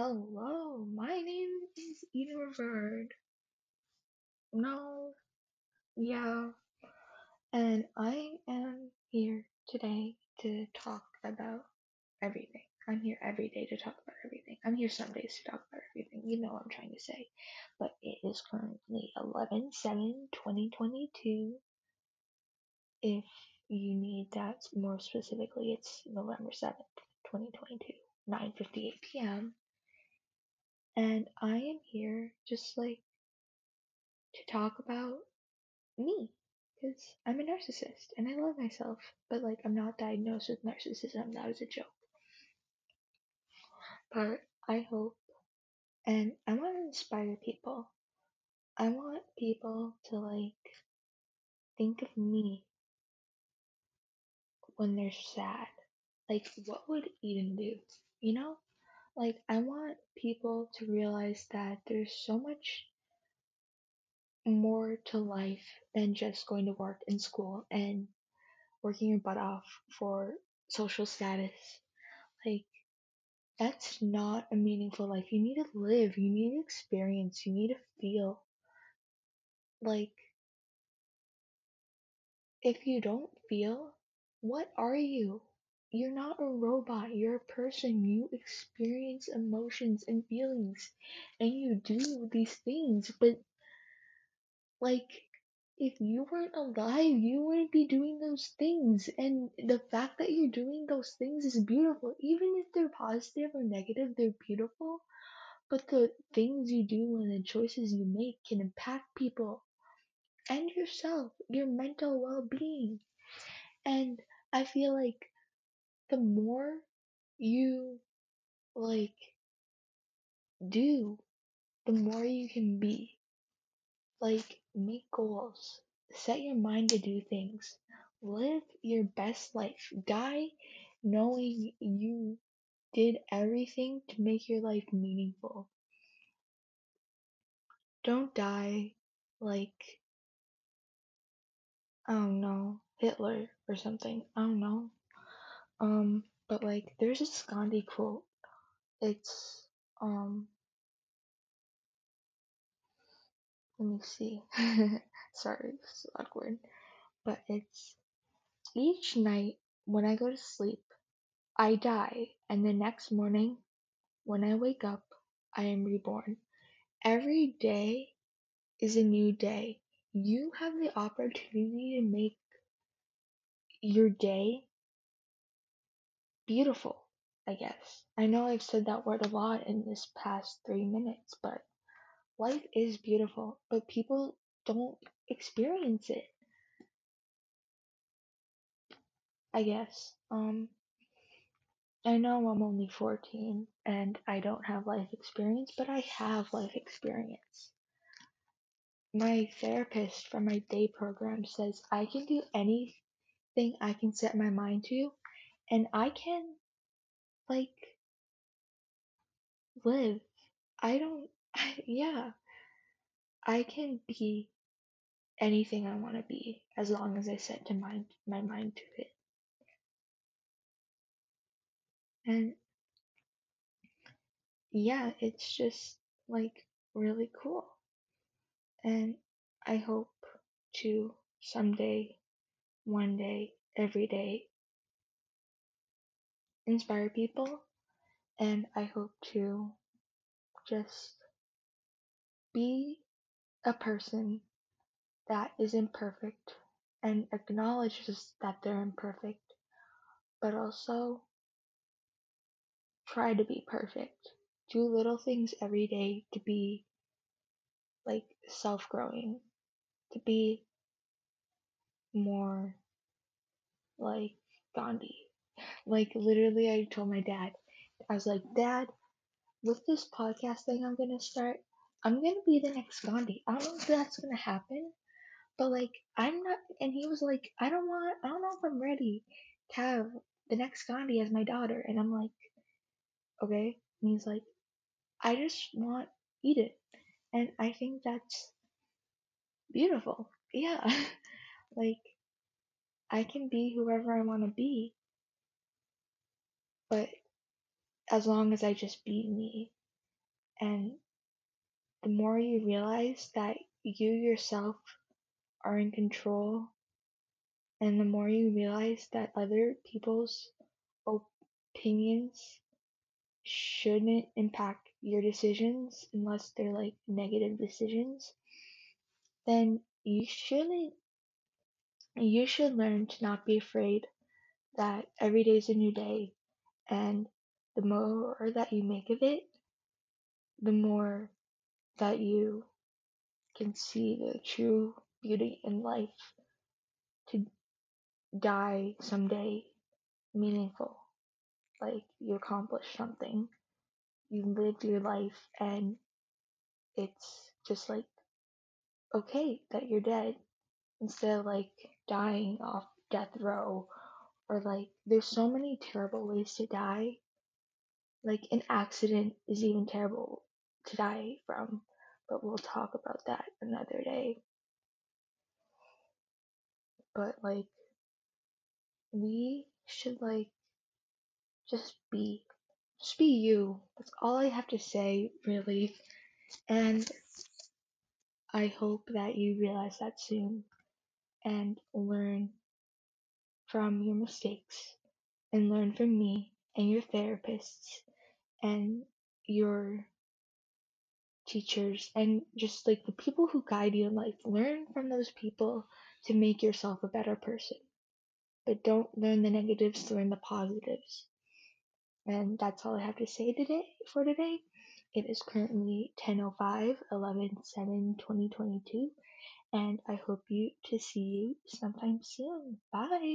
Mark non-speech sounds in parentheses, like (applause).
Hello, my name is Eden Riverd. No, yeah, and I am here today to talk about everything. I'm here every day to talk about everything. I'm here some days to talk about everything. You know what I'm trying to say. But it is currently 11 7 2022. If you need that more specifically, it's November 7th, 2022, 9:58 p.m. And I am here just like to talk about me because I'm a narcissist and I love myself, but like I'm not diagnosed with narcissism. That was a joke. But I hope and I want to inspire people. I want people to like think of me when they're sad. Like, what would Eden do? You know? Like, I want people to realize that there's so much more to life than just going to work and school and working your butt off for social status. Like, that's not a meaningful life. You need to live, you need to experience, you need to feel. Like, if you don't feel, what are you? You're not a robot, you're a person. You experience emotions and feelings, and you do these things, but like, if you weren't alive, you wouldn't be doing those things. And the fact that you're doing those things is beautiful. Even if they're positive or negative, they're beautiful. But the things you do and the choices you make can impact people and yourself, your mental well being. And I feel like the more you like do, the more you can be. Like, make goals, set your mind to do things, live your best life, die knowing you did everything to make your life meaningful. Don't die like, I don't know, Hitler or something. I don't know. Um, but like, there's this Gandhi quote. It's, um, let me see. (laughs) Sorry, it's awkward. But it's each night when I go to sleep, I die, and the next morning when I wake up, I am reborn. Every day is a new day. You have the opportunity to make your day beautiful, I guess. I know I've said that word a lot in this past three minutes, but life is beautiful, but people don't experience it. I guess. Um, I know I'm only 14 and I don't have life experience, but I have life experience. My therapist from my day program says I can do anything I can set my mind to, and I can, like, live. I don't, (laughs) I, yeah, I can be anything I want to be as long as I set to mind my mind to it. And yeah, it's just like really cool. And I hope to someday, one day, every day inspire people. And I hope to just be a person that is imperfect and acknowledges that they're imperfect, but also try to be perfect. Do little things every day to be like self growing, to be more like Gandhi. Like, literally, I told my dad, I was like, Dad, with this podcast thing I'm gonna start, I'm gonna be the next Gandhi. I don't know if that's gonna happen, but like, I'm not. And he was like, I don't want, I don't know if I'm ready to have the next Gandhi as my daughter. And I'm like, okay. And he's like, I just want eat it, And I think that's beautiful. Yeah. (laughs) like, I can be whoever I want to be, but as long as I just be me. And the more you realize that you yourself are in control, and the more you realize that other people's opinions shouldn't impact your decisions unless they're like negative decisions, then you shouldn't you should learn to not be afraid that every day is a new day and the more that you make of it, the more that you can see the true beauty in life to die someday meaningful. Like you accomplished something. You lived your life and it's just like okay that you're dead instead of like dying off death row or like there's so many terrible ways to die. Like an accident is even terrible to die from, but we'll talk about that another day. But like we should like just be just be you. That's all I have to say really. And I hope that you realize that soon and learn from your mistakes and learn from me and your therapists and your teachers and just like the people who guide you in life. Learn from those people to make yourself a better person. But don't learn the negatives, learn the positives. And that's all I have to say today for today. It is currently 10:05, 11/7/2022, and I hope you to see you sometime soon. Bye.